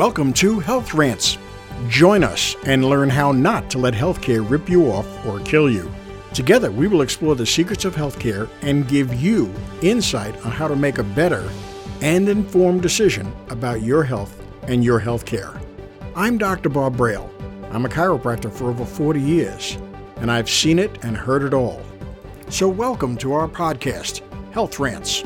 Welcome to Health Rants. Join us and learn how not to let healthcare rip you off or kill you. Together, we will explore the secrets of healthcare and give you insight on how to make a better and informed decision about your health and your healthcare. I'm Dr. Bob Braille. I'm a chiropractor for over 40 years, and I've seen it and heard it all. So, welcome to our podcast, Health Rants.